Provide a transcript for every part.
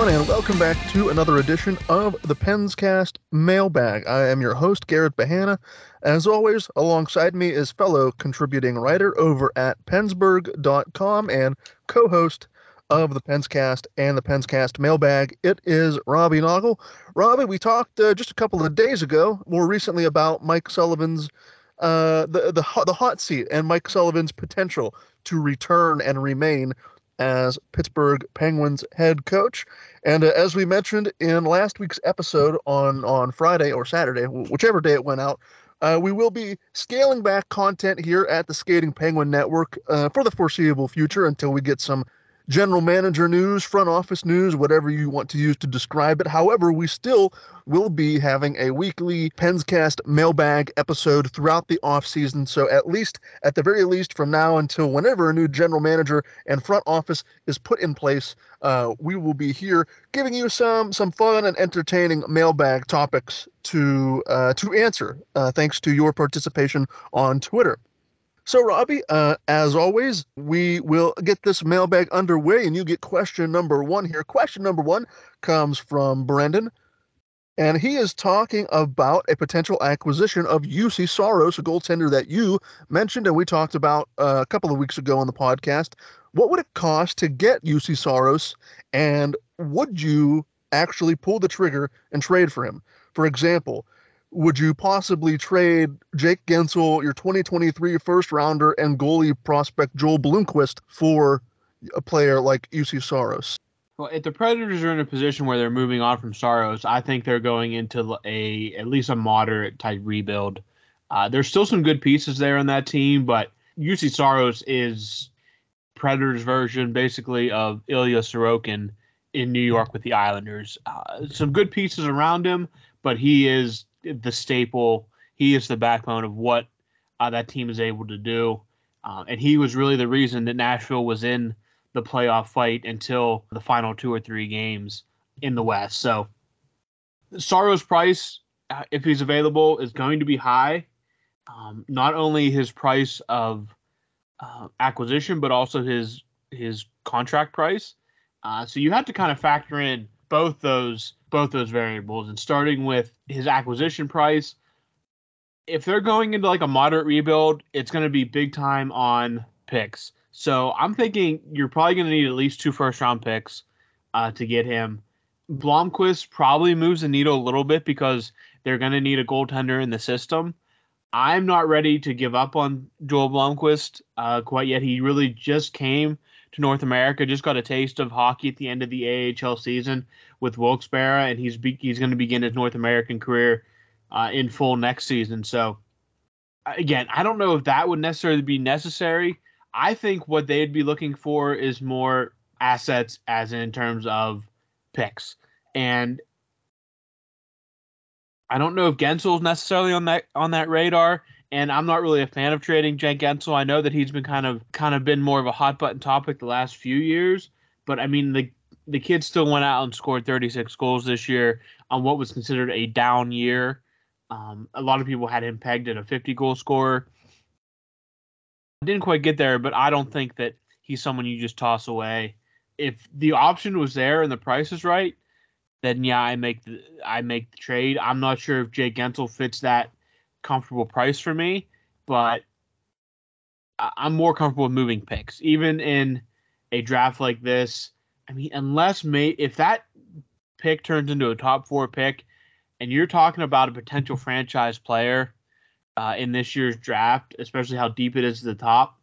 everyone, and welcome back to another edition of the Penscast Mailbag. I am your host, Garrett Bahana. As always, alongside me is fellow contributing writer over at PensBurgh.com and co host of the Penscast and the Penscast Mailbag. It is Robbie Noggle. Robbie, we talked uh, just a couple of days ago, more recently, about Mike Sullivan's uh, the the the hot seat and Mike Sullivan's potential to return and remain as Pittsburgh Penguins head coach. And uh, as we mentioned in last week's episode on on Friday or Saturday, whichever day it went out, uh, we will be scaling back content here at the Skating Penguin Network uh, for the foreseeable future until we get some general manager news, front office news, whatever you want to use to describe it. However, we still will be having a weekly Penscast mailbag episode throughout the off season. So at least, at the very least, from now until whenever a new general manager and front office is put in place, uh, we will be here giving you some some fun and entertaining mailbag topics to uh, to answer. Uh, thanks to your participation on Twitter. So, Robbie, uh, as always, we will get this mailbag underway, and you get question number one here. Question number one comes from Brendan, and he is talking about a potential acquisition of Juuse Saros, a goaltender that you mentioned and we talked about uh, a couple of weeks ago on the podcast. What would it cost to get Juuse Saros, and would you actually pull the trigger and trade for him? For example, would you possibly trade Jake Guentzel, your 2023 first rounder, and goalie prospect Joel Blomqvist for a player like Juuse Saros? Well, if the Predators are in a position where they're moving on from Saros, I think they're going into a at least a moderate type rebuild. Uh, there's still some good pieces there on that team, but Juuse Saros is Predators version basically of Ilya Sorokin in New York with the Islanders. Uh, some good pieces around him, but he is the staple. He is the backbone of what uh, that team is able to do. Uh, and he was really the reason that Nashville was in the playoff fight until the final two or three games in the West. So Saros' price, uh, if he's available, is going to be high. Um, not only his price of uh, acquisition, but also his his contract price. Uh, so you have to kind of factor in both those both those variables. And starting with his acquisition price, if they're going into like a moderate rebuild, it's going to be big time on picks. So I'm thinking you're probably going to need at least two first round picks uh, to get him. Blomqvist probably moves the needle a little bit because they're going to need a goaltender in the system. I'm not ready to give up on Joel Blomqvist uh, quite yet. He really just came to North America, just got a taste of hockey at the end of the AHL season with Wilkes-Barre, and he's be- he's going to begin his North American career uh, in full next season. So, again, I don't know if that would necessarily be necessary. I think what they'd be looking for is more assets, as in terms of picks. And I don't know if Guentzel's necessarily on that on that radar. And I'm not really a fan of trading Jake Guentzel. I know that he's been kind of kind of been more of a hot button topic the last few years. But I mean the the kid still went out and scored 36 goals this year on what was considered a down year. Um, a lot of people had him pegged at a 50 goal scorer. Didn't quite get there, but I don't think that he's someone you just toss away. If the option was there and the price is right, then yeah, I make the I make the trade. I'm not sure if Jake Guentzel fits that comfortable price for me, but I'm more comfortable with moving picks, even in a draft like this. I mean, unless may if that pick turns into a top four pick, and you're talking about a potential franchise player uh, in this year's draft, especially how deep it is at the top,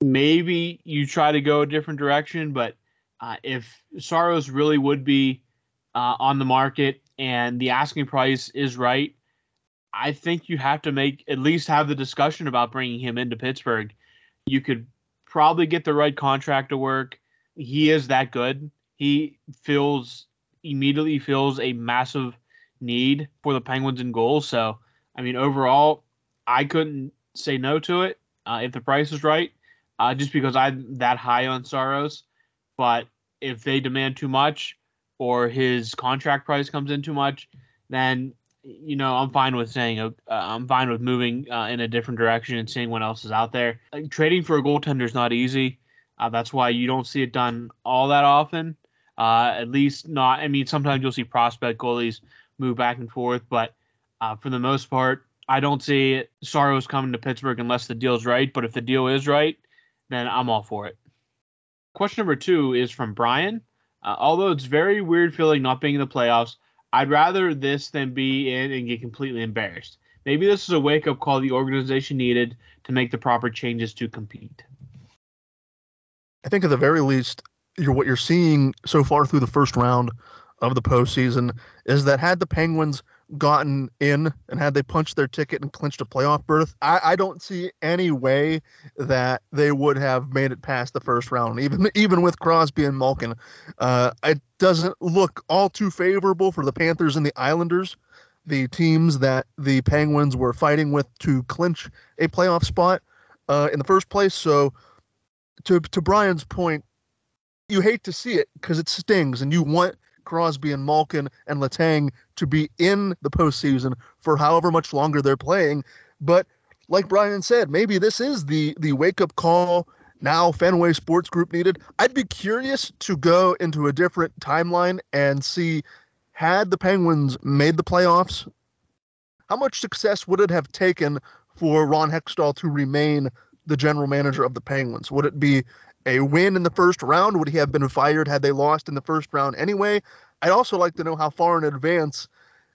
maybe you try to go a different direction. But uh, if Saros really would be uh, on the market and the asking price is right, I think you have to make at least have the discussion about bringing him into Pittsburgh. You could probably get the right contract to work. He is that good. He feels immediately feels a massive need for the Penguins in goals. So, I mean, overall, I couldn't say no to it uh, if the price is right, uh, just because I'm that high on Saros. But if they demand too much or his contract price comes in too much, then you know I'm fine with saying uh, I'm fine with moving uh, in a different direction and seeing what else is out there. Like, trading for a goaltender is not easy. Uh, that's why you don't see it done all that often. Uh, at least not. I mean, sometimes you'll see prospect goalies move back and forth, but uh, for the most part, I don't see Saros coming to Pittsburgh unless the deal's right. But if the deal is right, then I'm all for it. Question number two is from Brian. Uh, although it's very weird feeling not being in the playoffs, I'd rather this than be in and get completely embarrassed. Maybe this is a wake up call the organization needed to make the proper changes to compete. I think at the very least, you're what you're seeing so far through the first round of the postseason is that had the Penguins gotten in and had they punched their ticket and clinched a playoff berth, I, I don't see any way that they would have made it past the first round, even even with Crosby and Malkin. Uh, it doesn't look all too favorable for the Panthers and the Islanders, the teams that the Penguins were fighting with to clinch a playoff spot uh, in the first place. So, to to Brian's point, you hate to see it because it stings, and you want Crosby and Malkin and Letang to be in the postseason for however much longer they're playing. But like Brian said, maybe this is the the wake up call now Fenway Sports Group needed. I'd be curious to go into a different timeline and see had the Penguins made the playoffs, how much success would it have taken for Ron Hextall to remain the general manager of the Penguins? Would it be a win in the first round? Would he have been fired had they lost in the first round anyway? I'd also like to know how far in advance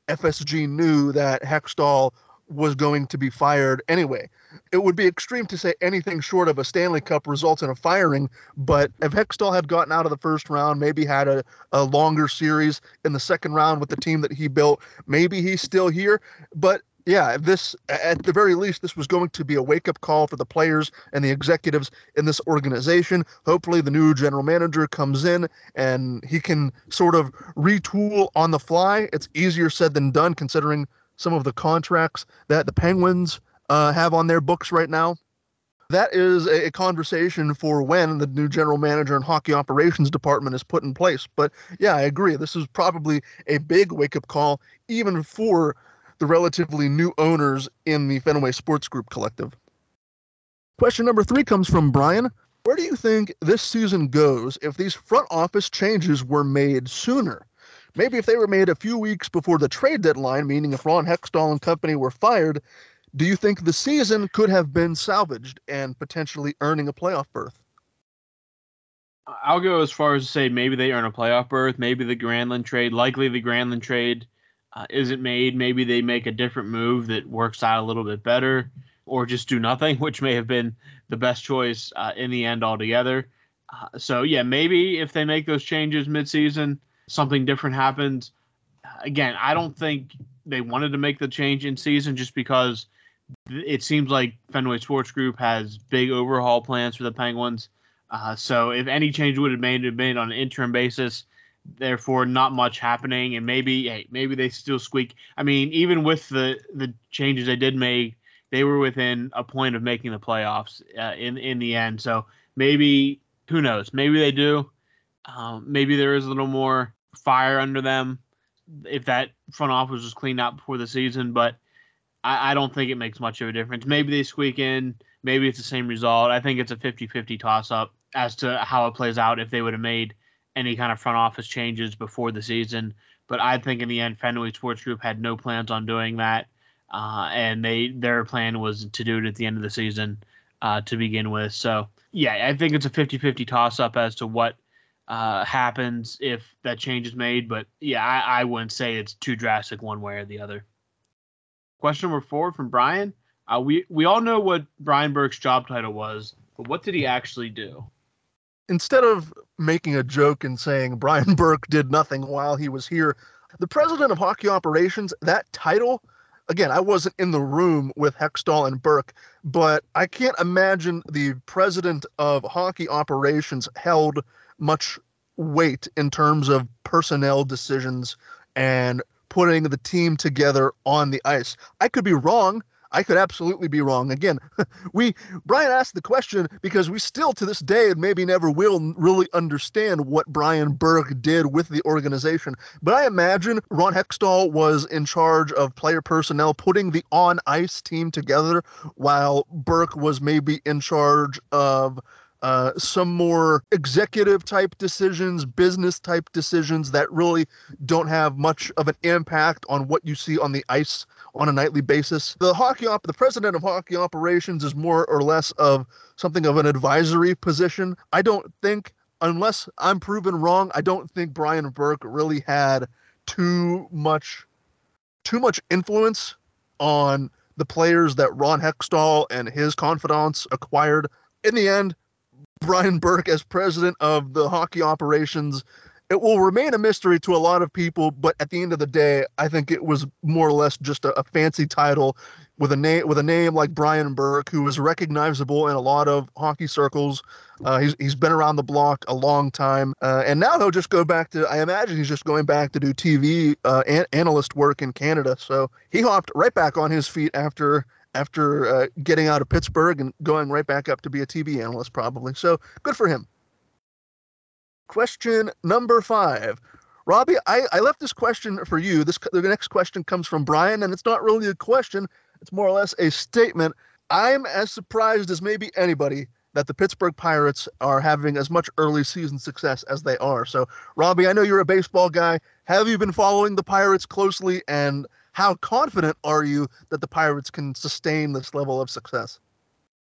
FSG knew that Hextall was going to be fired anyway. It would be extreme to say anything short of a Stanley Cup results in a firing, but if Hextall had gotten out of the first round, maybe had a, a longer series in the second round with the team that he built, maybe he's still here. But yeah, this at the very least, this was going to be a wake up call for the players and the executives in this organization. Hopefully, the new general manager comes in and he can sort of retool on the fly. It's easier said than done, considering some of the contracts that the Penguins uh, have on their books right now. That is a conversation for when the new general manager and hockey operations department is put in place. But yeah, I agree. This is probably a big wake up call, even for the relatively new owners in the Fenway Sports Group collective. Question number three comes from Brian. Where do you think this season goes if these front office changes were made sooner? maybe if they were made a few weeks before the trade deadline, meaning if Ron Hextall and company were fired, do you think the season could have been salvaged and potentially earning a playoff berth? I'll go as far as to say maybe they earn a playoff berth. Maybe the Granlund trade, likely the Granlund trade, uh, isn't made. Maybe they make a different move that works out a little bit better, or just do nothing, which may have been the best choice uh, in the end altogether. Uh, so yeah, maybe if they make those changes midseason, something different happens. Again, I don't think they wanted to make the change in season just because it seems like Fenway Sports Group has big overhaul plans for the Penguins. Uh, so if any change would have made it made on an interim basis, therefore not much happening, and maybe hey, maybe they still squeak. I mean, even with the the changes they did make, they were within a point of making the playoffs uh, in in the end. So maybe who knows? Maybe they do. Um, maybe there is a little more fire under them if that front office was cleaned out before the season, but I, I, don't think it makes much of a difference. Maybe they squeak in, maybe it's the same result. I think it's a 50 50 toss up as to how it plays out if they would have made any kind of front office changes before the season. But I think in the end, Fenway Sports Group had no plans on doing that, uh, and they their plan was to do it at the end of the season uh, to begin with. So yeah, I think it's a 50-50 toss up as to what uh, happens if that change is made. But yeah, I, I wouldn't say it's too drastic one way or the other. Question number four from Brian. Uh, we we all know what Brian Burke's job title was, but what did he actually do? Instead of making a joke and saying Brian Burke did nothing while he was here, the president of hockey operations, that title, again, I wasn't in the room with Hextall and Burke, but I can't imagine the president of hockey operations held much weight in terms of personnel decisions and putting the team together on the ice. I could be wrong. I could absolutely be wrong. Again, we Brian asked the question because we still to this day and maybe never will really understand what Brian Burke did with the organization. But I imagine Ron Hextall was in charge of player personnel, putting the on ice team together, while Burke was maybe in charge of uh, some more executive type decisions, business type decisions that really don't have much of an impact on what you see on the ice on a nightly basis. The hockey op, the president of hockey operations is more or less of something of an advisory position. I don't think, unless I'm proven wrong, I don't think Brian Burke really had too much, too much influence on the players that Ron Hextall and his confidants acquired. In the end, Brian Burke as president of the hockey operations. It will remain a mystery to a lot of people, but at the end of the day, I think it was more or less just a, a fancy title with a name with a name like Brian Burke, who is recognizable in a lot of hockey circles. Uh, he's he's been around the block a long time, uh, and now he'll just go back to. I imagine he's just going back to do TV uh, an- analyst work in Canada. So he hopped right back on his feet after after uh, getting out of Pittsburgh and going right back up to be a TV analyst, probably. So good for him. Question number five. Robbie, I, I left this question for you. This the next question comes from Brian, and it's not really a question. It's more or less a statement. I'm as surprised as maybe anybody that the Pittsburgh Pirates are having as much early season success as they are. So, Robbie, I know you're a baseball guy. Have you been following the Pirates closely? And how confident are you that the Pirates can sustain this level of success?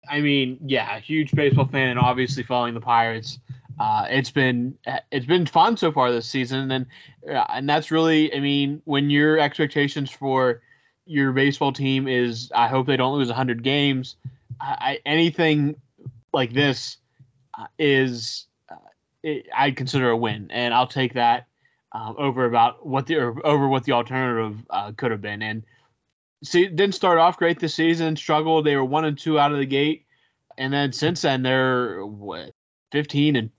I mean, yeah, huge baseball fan, and obviously following the Pirates. Uh, it's been it's been fun so far this season, and uh, and that's really, I mean, when your expectations for your baseball team is, I hope they don't lose 100 games. I, anything like this uh, is, it, I'd consider a win, and I'll take that um, over about what the over what the alternative uh, could have been. And see, didn't start off great this season. Struggled. They were one and two out of the gate, and then since then they're what fifteen and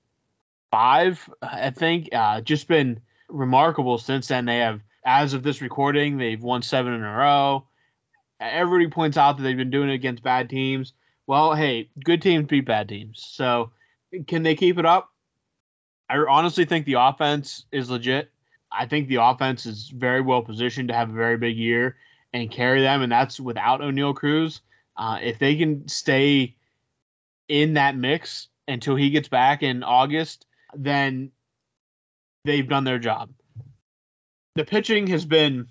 five, I think. Uh, just been remarkable since then. They have, as of this recording, they've won seven in a row. Everybody points out that they've been doing it against bad teams. Well, hey, good teams beat bad teams. So, can they keep it up? I honestly think the offense is legit. I think the offense is very well positioned to have a very big year and carry them, and that's without Oneil Cruz. Uh, if they can stay in that mix until he gets back in August, then they've done their job. the pitching has been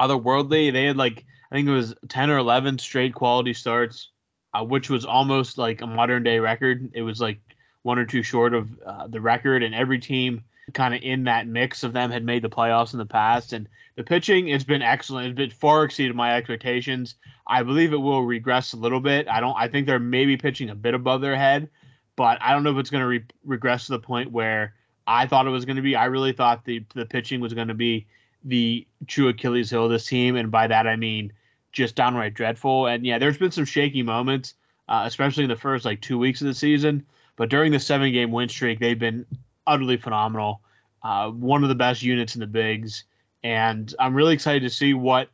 otherworldly. They had like I think it was ten or eleven straight quality starts, uh, which was almost like a modern day record. It was like one or two short of uh, the record, and every team kind of in that mix of them had made the playoffs in the past. And the pitching has been excellent. It's been far exceeded my expectations. I believe it will regress a little bit. I don't. I think they're maybe pitching a bit above their head, but I don't know if it's going to re- regress to the point where I thought it was going to be. I really thought the the pitching was going to be the true Achilles heel of this team, and by that I mean just downright dreadful. And yeah, there's been some shaky moments, uh, especially in the first like two weeks of the season. But during the seven game win streak, they've been utterly phenomenal. Uh, one of the best units in the bigs, and I'm really excited to see what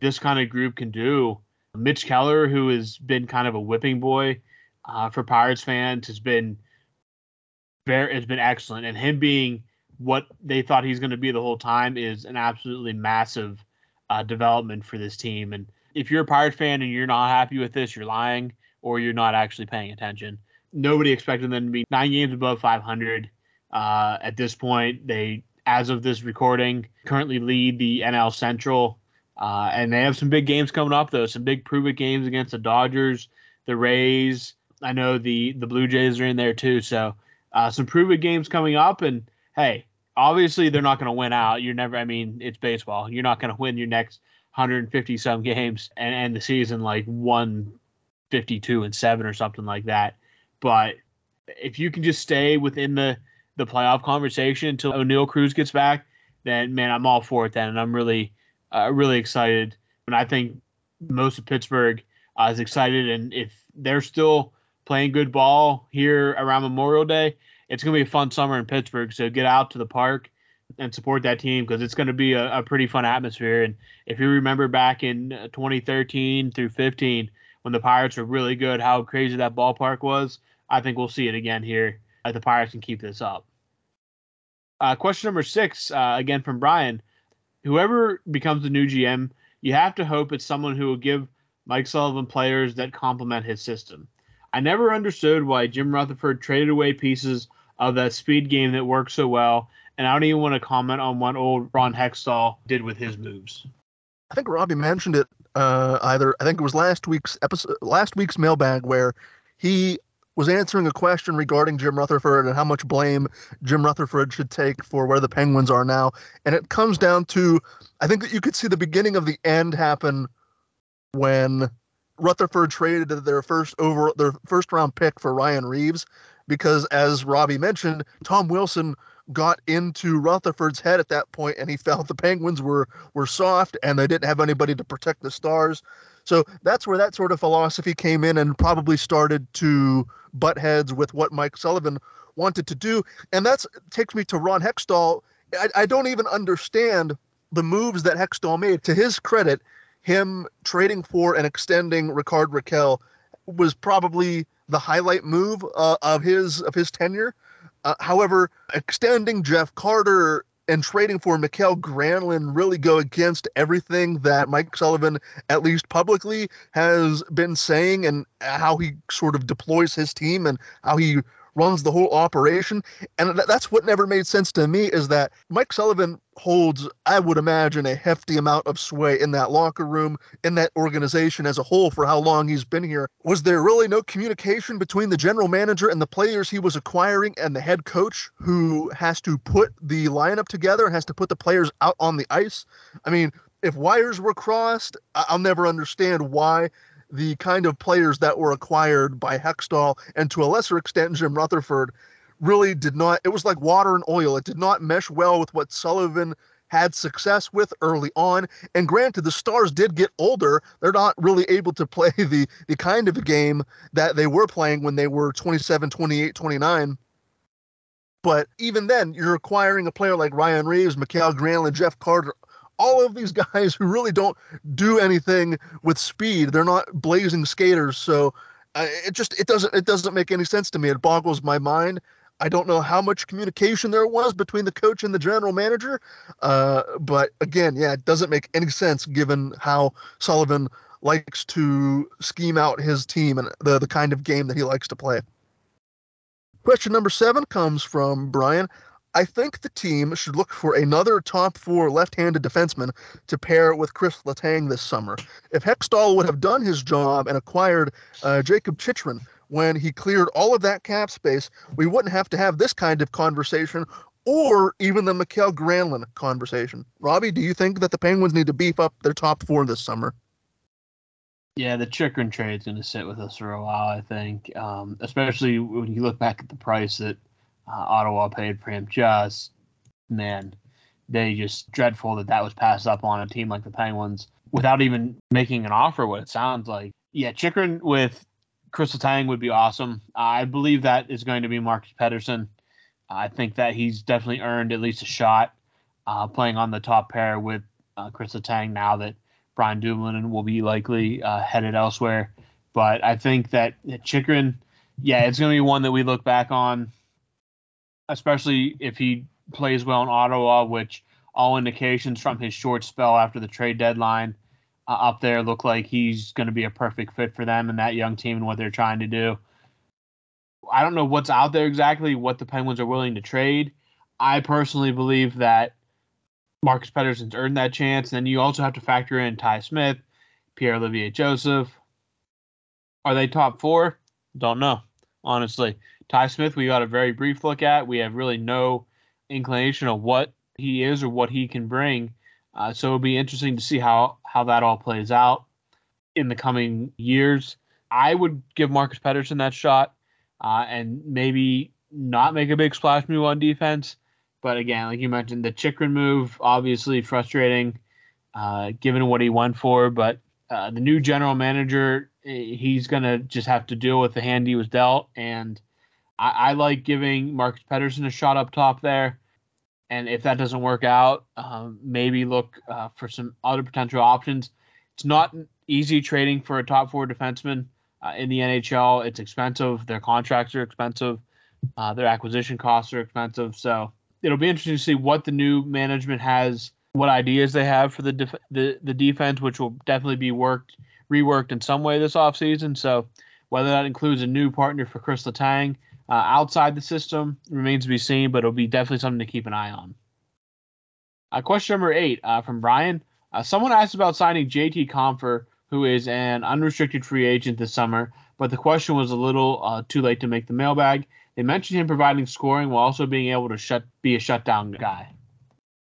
this kind of group can do. Mitch Keller, who has been kind of a whipping boy uh, for Pirates fans, has been very has been excellent, and him being what they thought he's going to be the whole time is an absolutely massive uh, development for this team. And if you're a Pirate fan and you're not happy with this, you're lying or you're not actually paying attention. Nobody expected them to be nine games above 500 uh, at this point. They, as of this recording, currently lead the NL Central. Uh, and they have some big games coming up, though. Some big prove it games against the Dodgers, the Rays. I know the the Blue Jays are in there too. So uh, some prove it games coming up. And hey, obviously they're not going to win out. You're never. I mean, it's baseball. You're not going to win your next 150 some games and end the season like 152 and seven or something like that. But if you can just stay within the the playoff conversation until Oneil Cruz gets back, then man, I'm all for it. Then, and I'm really, uh, really excited. And I think most of Pittsburgh uh, is excited. And if they're still playing good ball here around Memorial Day, it's going to be a fun summer in Pittsburgh. So get out to the park and support that team because it's going to be a, a, pretty fun atmosphere. And if you remember back in uh, 2013 through 15, when the Pirates were really good, how crazy that ballpark was, I think we'll see it again here. If the Pirates can keep this up. Uh, question number six, uh, again from Brian. Whoever becomes the new GM, you have to hope it's someone who will give Mike Sullivan players that complement his system. I never understood why Jim Rutherford traded away pieces of that speed game that worked so well, and I don't even want to comment on what old Ron Hextall did with his moves. I think Robbie mentioned it uh, either. I think it was last week's episode, last week's mailbag, where he was answering a question regarding Jim Rutherford and how much blame Jim Rutherford should take for where the Penguins are now. And it comes down to, I think that you could see the beginning of the end happen when Rutherford traded their first over their first round pick for Ryan Reaves because as Robbie mentioned, Tom Wilson got into Rutherford's head at that point and he felt the Penguins were were soft and they didn't have anybody to protect the stars. So that's where that sort of philosophy came in and probably started to butt heads with what Mike Sullivan wanted to do. And that takes me to Ron Hextall. I, I don't even understand the moves that Hextall made. To his credit, him trading for and extending Rickard Rakell was probably the highlight move uh, of his of his tenure. Uh, however, extending Jeff Carter and trading for Mikael Granlund really go against everything that Mike Sullivan, at least publicly, has been saying and how he sort of deploys his team and how he runs the whole operation. And that's what never made sense to me is that Mike Sullivan holds, I would imagine, a hefty amount of sway in that locker room, in that organization as a whole for how long he's been here. Was there really no communication between the general manager and the players he was acquiring and the head coach who has to put the lineup together and has to put the players out on the ice? I mean, if wires were crossed, I'll never understand why the kind of players that were acquired by Hextall and to a lesser extent Jim Rutherford really did not it was like water and oil. It did not mesh well with what Sullivan had success with early on. And granted the stars did get older. They're not really able to play the the kind of a game that they were playing when they were 27 28 29 but even then you're acquiring a player like Ryan Reaves, Mikael Granlund, Jeff Carter all of these guys who really don't do anything with speed. They're not blazing skaters, so uh, it just it doesn't it doesn't make any sense to me. It boggles my mind. I don't know how much communication there was between the coach and the general manager, uh, but again, yeah, it doesn't make any sense given how Sullivan likes to scheme out his team and the the kind of game that he likes to play. Question number seven comes from Brian. I think the team should look for another top four left-handed defenseman to pair with Chris Letang this summer. If Hextall would have done his job and acquired uh, Jakob Chychrun when he cleared all of that cap space, we wouldn't have to have this kind of conversation or even the Mikael Granlund conversation. Robbie, do you think that the Penguins need to beef up their top four this summer? Yeah, the Chychrun trade's going to sit with us for a while, I think, um, especially when you look back at the price that uh, Ottawa paid for him. Just, man, they just dreadful that that was passed up on a team like the Penguins without even making an offer, what it sounds like. Yeah, Chychrun with Chris Letang would be awesome. I believe that is going to be Marcus Pettersson. I think that he's definitely earned at least a shot uh, playing on the top pair with uh, Chris Letang now that Brian Dumoulin will be likely uh, headed elsewhere. But I think that Chychrun, yeah, it's going to be one that we look back on, especially if he plays well in Ottawa, which all indications from his short spell after the trade deadline uh, up there look like he's going to be a perfect fit for them and that young team and what they're trying to do. I don't know what's out there exactly, what the Penguins are willing to trade. I personally believe that Marcus Pettersson's earned that chance. And then you also have to factor in Ty Smith, Pierre Olivier Joseph. Are they top four? Don't know, honestly. Ty Smith, we got a very brief look at. We have really no inclination of what he is or what he can bring. Uh, so it'll be interesting to see how how that all plays out in the coming years. I would give Marcus Pettersson that shot uh, and maybe not make a big splash move on defense. But again, like you mentioned, the Chychrun move obviously frustrating, uh, given what he went for. But uh, the new general manager, eh, he's gonna just have to deal with the hand he was dealt. And I, I like giving Marcus Pettersson a shot up top there. And if that doesn't work out, um, maybe look uh, for some other potential options. It's not easy trading for a top four defenseman uh, in the NHL. It's expensive. Their contracts are expensive. Uh, their acquisition costs are expensive. So it'll be interesting to see what the new management has, what ideas they have for the def- the the defense, which will definitely be worked reworked in some way this offseason. So whether that includes a new partner for Chris Letang uh, outside the system remains to be seen, but it'll be definitely something to keep an eye on. Uh, question number eight uh, from Brian. Uh, someone asked about signing JT Compher who is an unrestricted free agent this summer, but the question was a little uh, too late to make the mailbag. They mentioned him providing scoring while also being able to shut be a shutdown guy.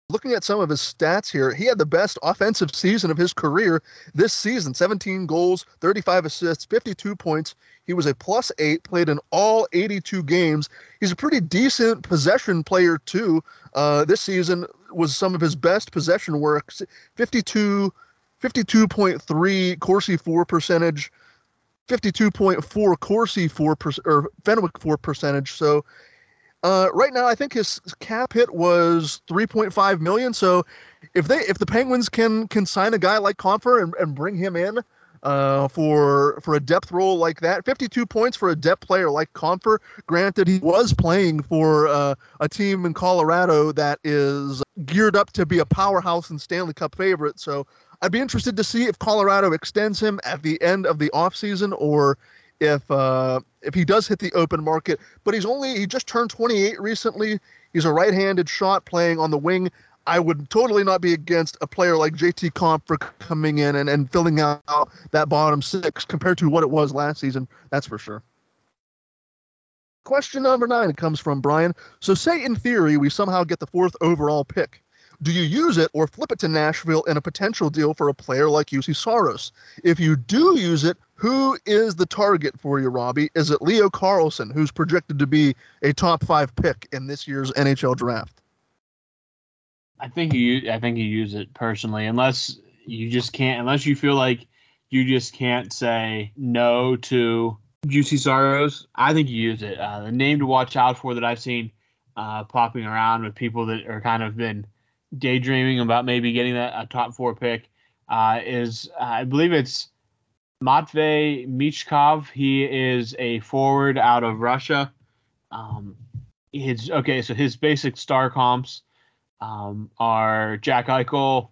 Looking at some of his stats here, he had the best offensive season of his career this season 17 goals, 35 assists, 52 points. He was a plus eight, played in all 82 games. He's a pretty decent possession player, too. Uh, this season was some of his best possession work 52 52.3 Corsi for percentage, 52.4 Corsi for per, or Fenwick for percentage. So uh, right now, I think his cap hit was 3.5 million. So if they if the Penguins can can sign a guy like Compher and, and bring him in uh, for for a depth role like that, 52 points for a depth player like Compher. Granted, he was playing for uh, a team in Colorado that is geared up to be a powerhouse and Stanley Cup favorite. So I'd be interested to see if Colorado extends him at the end of the offseason or if uh, if he does hit the open market. But he's only he just turned 28 recently. He's a right-handed shot playing on the wing. I would totally not be against a player like JT Compher coming in and, and filling out that bottom six compared to what it was last season. That's for sure. Question number nine comes from Brian. So, say in theory we somehow get the fourth overall pick. Do you use it or flip it to Nashville in a potential deal for a player like Juuse Saros? If you do use it, who is the target for you, Robbie? Is it Leo Carlsson, who's projected to be a top five pick in this year's NHL draft? I think you. I think you use it personally, unless you just can't. Unless you feel like you just can't say no to Juuse Saros. I think you use it. Uh, the name to watch out for that I've seen uh, popping around with people that are kind of been daydreaming about maybe getting that a top four pick uh, is I believe it's Matvey Michkov. He is a forward out of Russia. Um, his okay, so his basic star comps um, are Jack Eichel,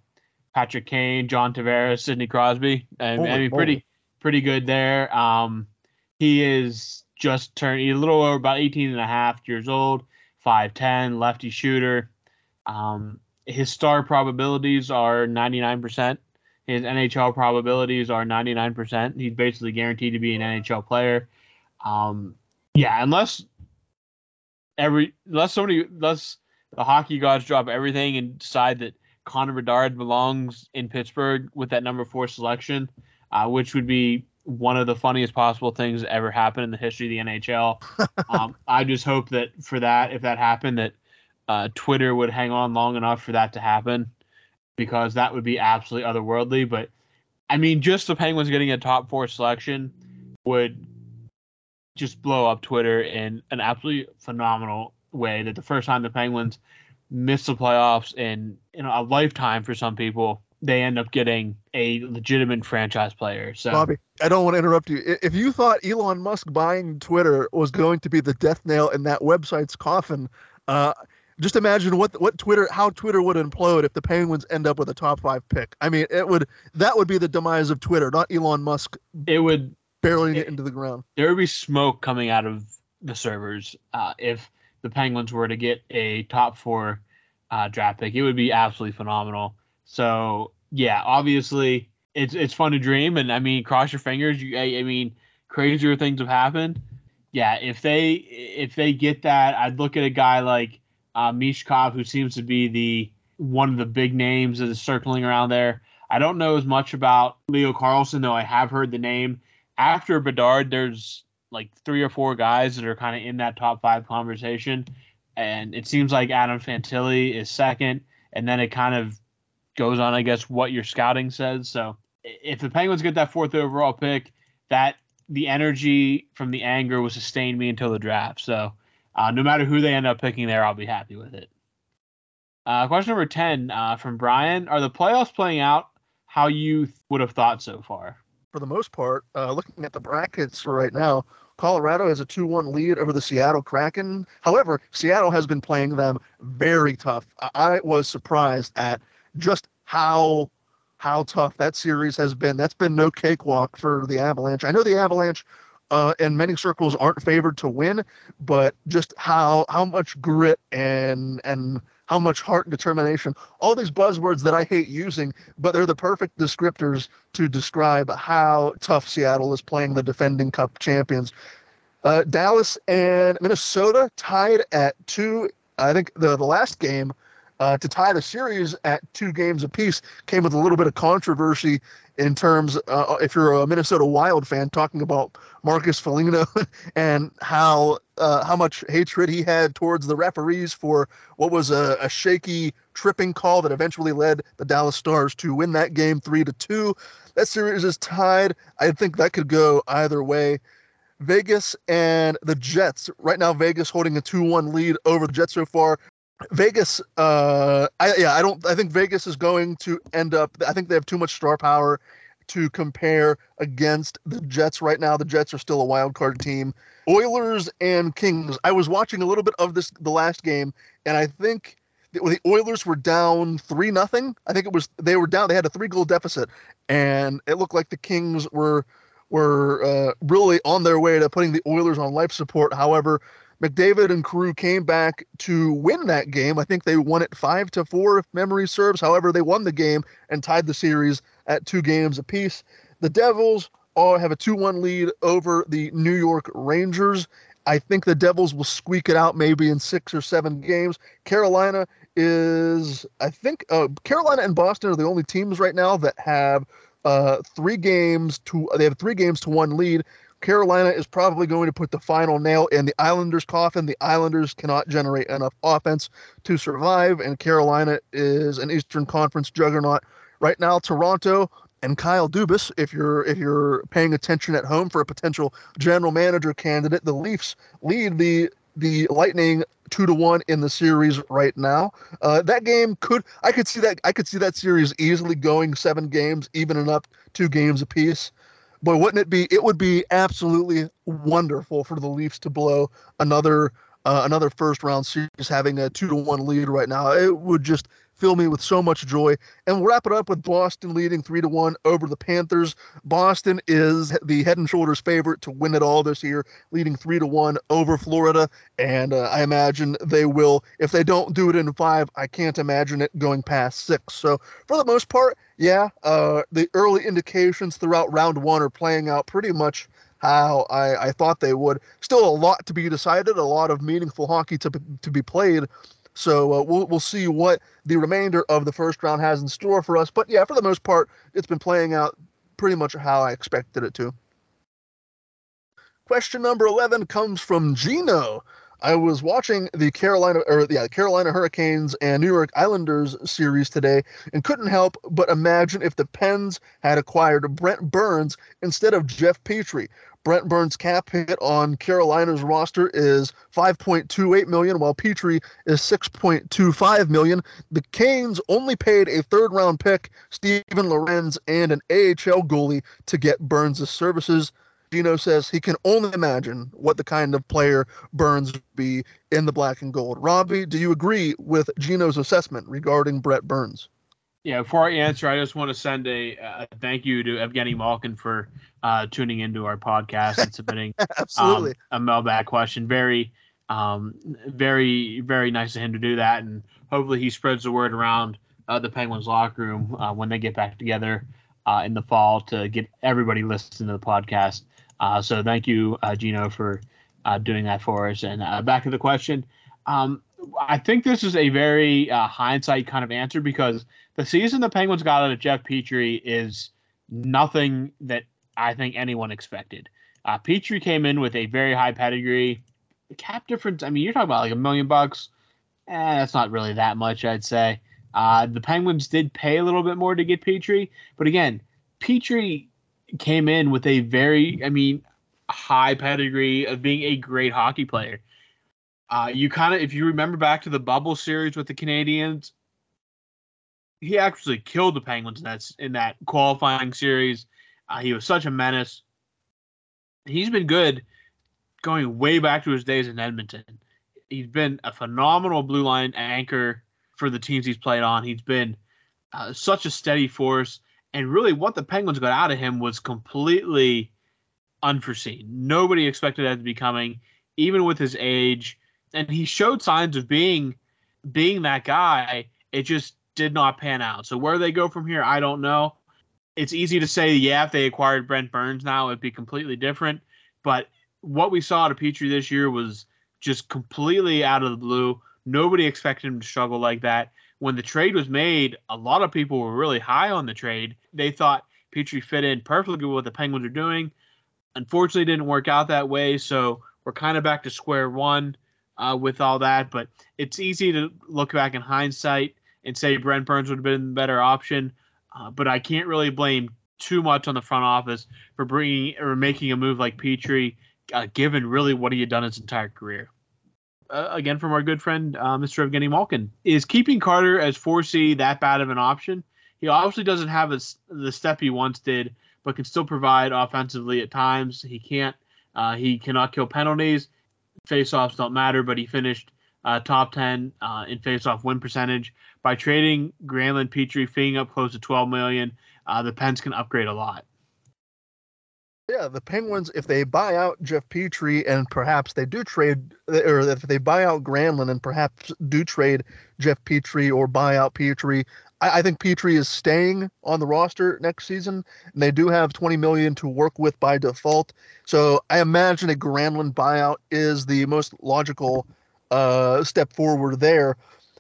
Patrick Kane, John Tavares, Sidney Crosby. I, I mean, pretty pretty good there. Um, he is just turned a little over about 18 and a half years old 5'10, lefty shooter. Um, his star probabilities are 99%. His NHL probabilities are 99%. He's basically guaranteed to be an NHL player. Um, yeah, unless every unless somebody unless the hockey gods drop everything and decide that Connor Bedard belongs in Pittsburgh with that number four selection, uh, which would be one of the funniest possible things that ever happened in the history of the NHL. um, I just hope that for that, if that happened, that uh, Twitter would hang on long enough for that to happen, because that would be absolutely otherworldly. But I mean, just the Penguins getting a top four selection would just blow up Twitter in an absolutely phenomenal way. That the first time the Penguins miss the playoffs in in a lifetime for some people, they end up getting a legitimate franchise player. So Bobby, I don't want to interrupt you. If you thought Elon Musk buying Twitter was going to be the death nail in that website's coffin, uh, just imagine what what Twitter how Twitter would implode if the Penguins end up with a top five pick. I mean, it would that would be the demise of Twitter, not Elon Musk. It would barreling it into the ground. There would be smoke coming out of the servers uh, if the Penguins were to get a top four uh, draft pick. It would be absolutely phenomenal. So yeah, obviously it's it's fun to dream, and I mean, cross your fingers. You, I, I mean, crazier things have happened. Yeah, if they if they get that, I'd look at a guy like uh, Michkov, who seems to be the one of the big names that is circling around there. I don't know as much about Leo Carlsson, though I have heard the name. After Bedard, there's like three or four guys that are kind of in that top five conversation. And it seems like Adam Fantilli is second. And then it kind of goes on, I guess, what your scouting says. So if the Penguins get that fourth overall pick, that the energy from the anger will sustain me until the draft. So uh, no matter who they end up picking there, I'll be happy with it. Uh, question number 10 uh, from Brian Are the playoffs playing out how you would have thought so far? For the most part, uh, looking at the brackets right now, Colorado has a 2 1 lead over the Seattle Kraken. However, Seattle has been playing them very tough. I was surprised at just how how tough that series has been. That's been no cakewalk for the Avalanche. I know the Avalanche uh, in many circles aren't favored to win, but just how how much grit and and how much heart and determination, all these buzzwords that I hate using, but they're the perfect descriptors to describe how tough Seattle is playing the defending Cup champions. Uh, Dallas and Minnesota tied at two. I think the, the last game uh, to tie the series at two games apiece came with a little bit of controversy in terms, uh, if you're a Minnesota Wild fan, talking about Marcus Foligno and how uh, how much hatred he had towards the referees for what was a, a, shaky tripping call that eventually led the Dallas Stars to win that game three to two. That series is tied. I think that could go either way. Vegas and the Jets. Right now, Vegas holding a 2 1 lead over the Jets so far. Vegas, uh, I, yeah, I don't. I think Vegas is going to end up. I think they have too much star power to compare against the Jets right now. The Jets are still a wild card team. Oilers and Kings. I was watching a little bit of this the last game, and I think the, Oilers were down three nothing. I think it was they were down. They had a three goal deficit, and it looked like the Kings were were uh, really on their way to putting the Oilers on life support. However, McDavid and crew came back to win that game. I think they won it five to four, if memory serves. However, they won the game and tied the series at two games apiece. The Devils all have a 2 1 lead over the New York Rangers. I think the Devils will squeak it out maybe in six or seven games. Carolina is, I think, uh, Carolina and Boston are the only teams right now that have uh, three games to, they have three games to one lead. Carolina is probably going to put the final nail in the Islanders' coffin. The Islanders cannot generate enough offense to survive, and Carolina is an Eastern Conference juggernaut. Right now, Toronto and Kyle Dubas, if you're if you're paying attention at home for a potential general manager candidate, the Leafs lead the the Lightning two to one in the series right now. Uh, that game could I could see that I could see that series easily going seven games, evening up two games apiece boy, wouldn't it be? It would be absolutely wonderful for the Leafs to blow another uh, another first round series, having a two to one lead right now. It would just fill me with so much joy. And we'll wrap it up with Boston leading three to one over the Panthers. Boston is the head and shoulders favorite to win it all this year, leading three to one over Florida. And uh, I imagine they will. If they don't do it in five, I can't imagine it going past six. So for the most part, yeah, uh, the early indications throughout round one are playing out pretty much how I, I thought they would. Still a lot to be decided, a lot of meaningful hockey to, to be played. So uh, we'll we'll see what the remainder of the first round has in store for us. But yeah, for the most part, it's been playing out pretty much how I expected it to. Question number eleven comes from Gino. I was watching the Carolina or yeah, Carolina Hurricanes and New York Islanders series today and couldn't help but imagine if the Pens had acquired Brent Burns instead of Jeff Petry. Brent Burns' cap hit on Carolina's roster is 5.28 million, while Petry is 6.25 million. The Canes only paid a third-round pick, Steven Lorentz, and an AHL goalie to get Burns' services. Gino says he can only imagine what the kind of player Burns would be in the black and gold. Robbie, do you agree with Gino's assessment regarding Brett Burns? Yeah, before I answer, I just want to send a, thank you to Evgeny Malkin for uh, tuning into our podcast and submitting Absolutely. Um, a mailbag question. Very, um, very, very nice of him to do that, and hopefully he spreads the word around uh, the Penguins locker room uh, when they get back together uh, in the fall to get everybody listening to the podcast. Uh, so thank you, uh, Gino, for doing that for us. And back to the question. Um, I think this is a very hindsight kind of answer because the season the Penguins got out of Jeff Petry is nothing that I think anyone expected. Uh, Petry came in with a very high pedigree. The cap difference, I mean, you're talking about like a million bucks. Eh, that's not really that much, I'd say. Uh, the Penguins did pay a little bit more to get Petry, but again, Petry came in with a very, I mean, high pedigree of being a great hockey player. Uh, you kind of, if you remember back to the bubble series with the Canadiens, he actually killed the Penguins in that in that qualifying series. Uh, he was such a menace. He's been good going way back to his days in Edmonton. He's been a phenomenal blue line anchor for the teams he's played on. He's been uh, such a steady force. And really, what the Penguins got out of him was completely unforeseen. Nobody expected that to be coming, even with his age. And he showed signs of being being that guy. It just did not pan out. So where they go from here, I don't know. It's easy to say, yeah, if they acquired Brent Burns now, it'd be completely different. But what we saw out of Petry this year was just completely out of the blue. Nobody expected him to struggle like that. When the trade was made, a lot of people were really high on the trade. They thought Petry fit in perfectly with what the Penguins are doing. Unfortunately, didn't work out that way. So we're kind of back to square one uh, with all that. But it's easy to look back in hindsight and say Brent Burns would have been the better option. Uh, but I can't really blame too much on the front office for bringing or making a move like Petry, uh, given really what he had done his entire career. Uh, again, from our good friend uh, Mr. Evgeny Malkin, is keeping Carter as 4C that bad of an option? He obviously doesn't have a, the step he once did, but can still provide offensively at times. He can't. Uh, he cannot kill penalties. Faceoffs don't matter, but he finished uh, top 10 uh, in faceoff win percentage. By trading Granlund Petry, feeing up close to 12 million, uh, the Pens can upgrade a lot. Yeah, the Penguins, if they buy out Jeff Petry and perhaps they do trade, or if they buy out Granlund and perhaps do trade Jeff Petry or buy out Petry, I, I think Petry is staying on the roster next season. And they do have 20 million to work with by default. So I imagine a Granlund buyout is the most logical uh, step forward there.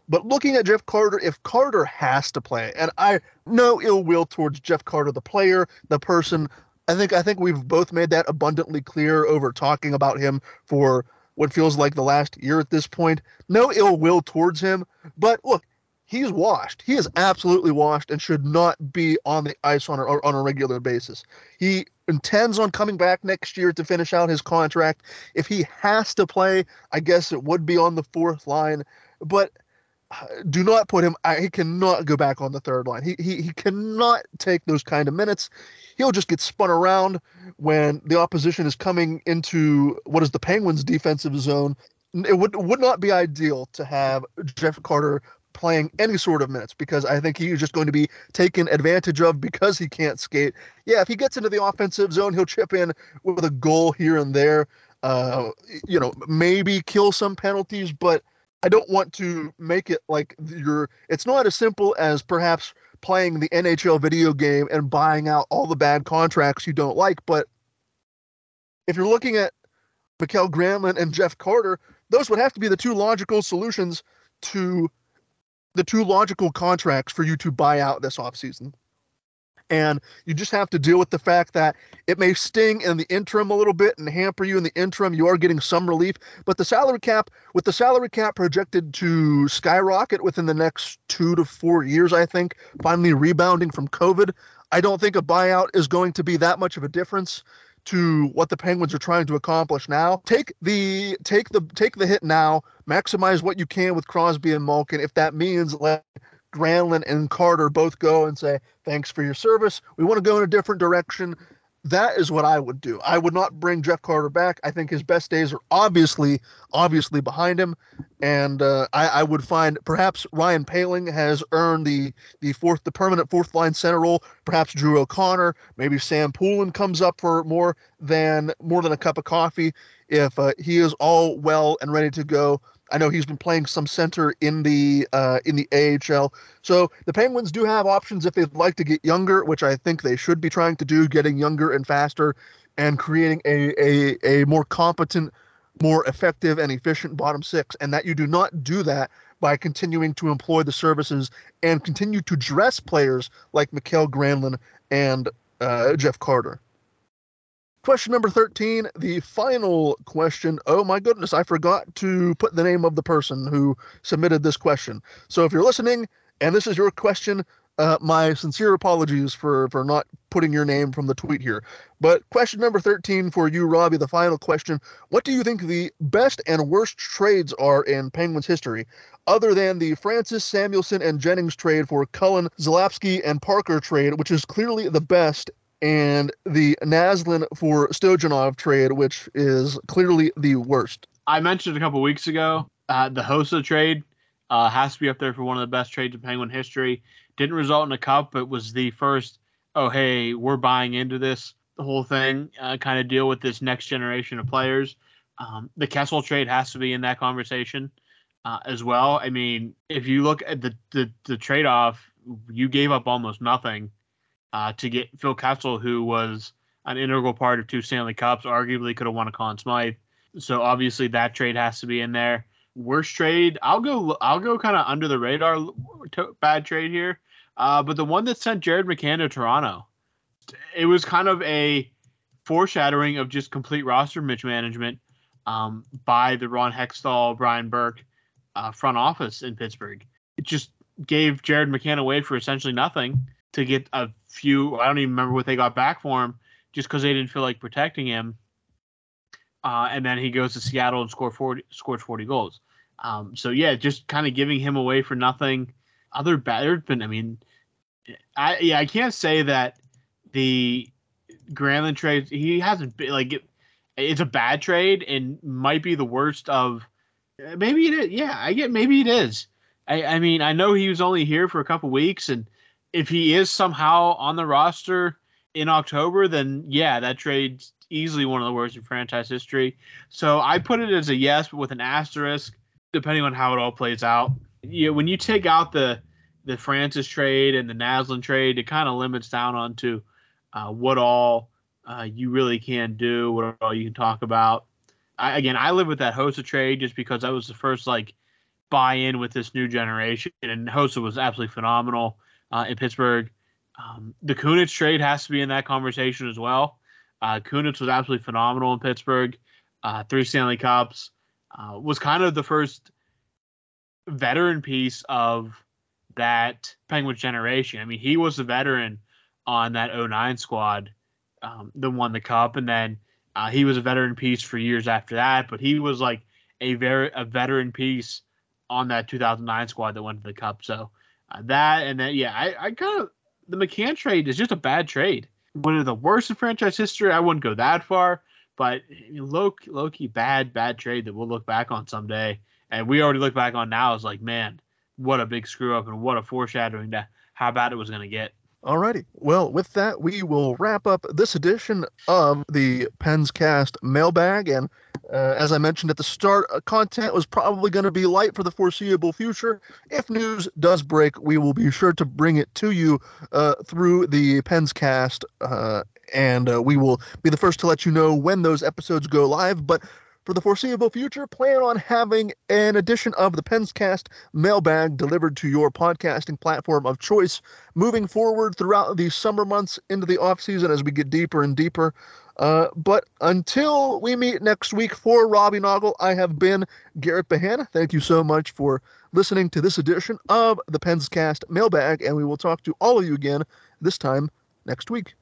But looking at Jeff Carter, if Carter has to play, and I no ill will towards Jeff Carter, the player, the person. I think I think we've both made that abundantly clear over talking about him for what feels like the last year at this point. No ill will towards him, but look, he's washed. He is absolutely washed and should not be on the ice on a, on a regular basis. He intends on coming back next year to finish out his contract. If he has to play, I guess it would be on the fourth line, but do not put him he cannot go back on the third line. He, he he cannot take those kind of minutes. He'll just get spun around when the opposition is coming into what is the Penguins defensive zone. It would would not be ideal to have Jeff Carter playing any sort of minutes because I think he's just going to be taken advantage of because he can't skate. Yeah, if he gets into the offensive zone, he'll chip in with a goal here and there. Uh, you know, maybe kill some penalties, but I don't want to make it like you're. It's not as simple as perhaps playing the NHL video game and buying out all the bad contracts you don't like. But if you're looking at Mikael Granlund and Jeff Carter, those would have to be the two logical solutions to the two logical contracts for you to buy out this offseason. And you just have to deal with the fact that it may sting in the interim a little bit and hamper you in the interim. You are getting some relief, but the salary cap, with the salary cap projected to skyrocket within the next two to four years, I think, finally rebounding from COVID, I don't think a buyout is going to be that much of a difference to what the Penguins are trying to accomplish now. Take the take the take the hit now. Maximize what you can with Crosby and Malkin. If that means let Granlund and Carter both go and say thanks for your service. We want to go in a different direction that is what I would do. I would not bring Jeff Carter back. I think his best days are obviously, obviously behind him, and uh, I, I, would find perhaps Ryan Poehling has earned the the fourth, the permanent fourth line center role. Perhaps Drew O'Connor, maybe Sam Poulin comes up for more than more than a cup of coffee if uh, he is all well and ready to go. I know he's been playing some center in the uh, in the AHL. So the Penguins do have options if they'd like to get younger, which I think they should be trying to do, getting younger and faster, and creating a a, a more competent, more effective and efficient bottom six. And that you do not do that by continuing to employ the services and continue to dress players like Mikael Granlund and uh, Jeff Carter. Question number 13, the final question. Oh my goodness, I forgot to put the name of the person who submitted this question. So if you're listening and this is your question, uh, my sincere apologies for, for not putting your name from the tweet here. But question number 13 for you, Robbie, the final question. What do you think the best and worst trades are in Penguins history, other than the Francis Samuelsson and Jennings trade for Cullen, Zalapski, and Parker trade, which is clearly the best and the Naslund for Stojanov trade, which is clearly the worst. I mentioned a couple weeks ago uh, the Hossa trade uh, has to be up there for one of the best trades in Penguin history. Didn't result in a cup, but was the first. Oh, hey, we're buying into this the whole thing uh, kind of deal with this next generation of players. Um, the Kessel trade has to be in that conversation uh, as well. I mean, if you look at the the, the trade off, you gave up almost nothing uh, to get Phil Kessel, who was an integral part of two Stanley Cups, arguably could have won a Conn Smythe. So obviously that trade has to be in there. Worst trade, I'll go. I'll go kind of under the radar. bad trade here, uh, but the one that sent Jared McCann to Toronto, it was kind of a foreshadowing of just complete roster mismanagement um, by the Ron Hextall, Brian Burke uh, front office in Pittsburgh. It just gave Jared McCann away for essentially nothing to get a few. I don't even remember what they got back for him, just because they didn't feel like protecting him. Uh, and then he goes to Seattle and scored 40, scored 40 goals. Um, so yeah, just kind of giving him away for nothing. Other bad, there's been. I mean, I yeah, I can't say that the Granlund trade. He hasn't been like it, it's a bad trade and might be the worst of. Maybe it is. Yeah, I get. Maybe it is. I, I mean, I know he was only here for a couple weeks, and if he is somehow on the roster in October, then yeah, that trade's easily one of the worst in franchise history. So I put it as a yes, but with an asterisk, depending on how it all plays out. Yeah, when you take out the the Francis trade and the Naslund trade, it kind of limits down onto uh, what all uh, you really can do, what all you can talk about. I, again, I live with that Hossa trade just because that was the first like buy in with this new generation, and Hossa was absolutely phenomenal uh, in Pittsburgh. Um, the Kunitz trade has to be in that conversation as well. Uh, Kunitz was absolutely phenomenal in Pittsburgh. Uh, three Stanley Cups. Uh, was kind of the first veteran piece of that Penguins generation. I mean, he was the veteran on that 09 squad um, that won the cup, and then uh, he was a veteran piece for years after that. But he was like a very a veteran piece on that 2009 squad that went to the cup. So uh, that and then yeah, I, I kind of the McCann trade is just a bad trade. One of the worst in franchise history. I wouldn't go that far, but I mean, low low key bad bad trade that we'll look back on someday. And we already look back on now as like, man, what a big screw up and what a foreshadowing to how bad it was going to get. Alrighty. Well, with that, we will wrap up this edition of the Pens Cast mailbag. And uh, as I mentioned at the start, uh, content was probably going to be light for the foreseeable future. If news does break, we will be sure to bring it to you uh, through the Pens Cast, uh, and uh, we will be the first to let you know when those episodes go live. But for the foreseeable future, plan on having an edition of the Penscast mailbag delivered to your podcasting platform of choice moving forward throughout the summer months into the off season as we get deeper and deeper. Uh, but until we meet next week for Robbie Noggle, I have been Garrett Bahana. Thank you so much for listening to this edition of the Penscast mailbag, and we will talk to all of you again this time next week.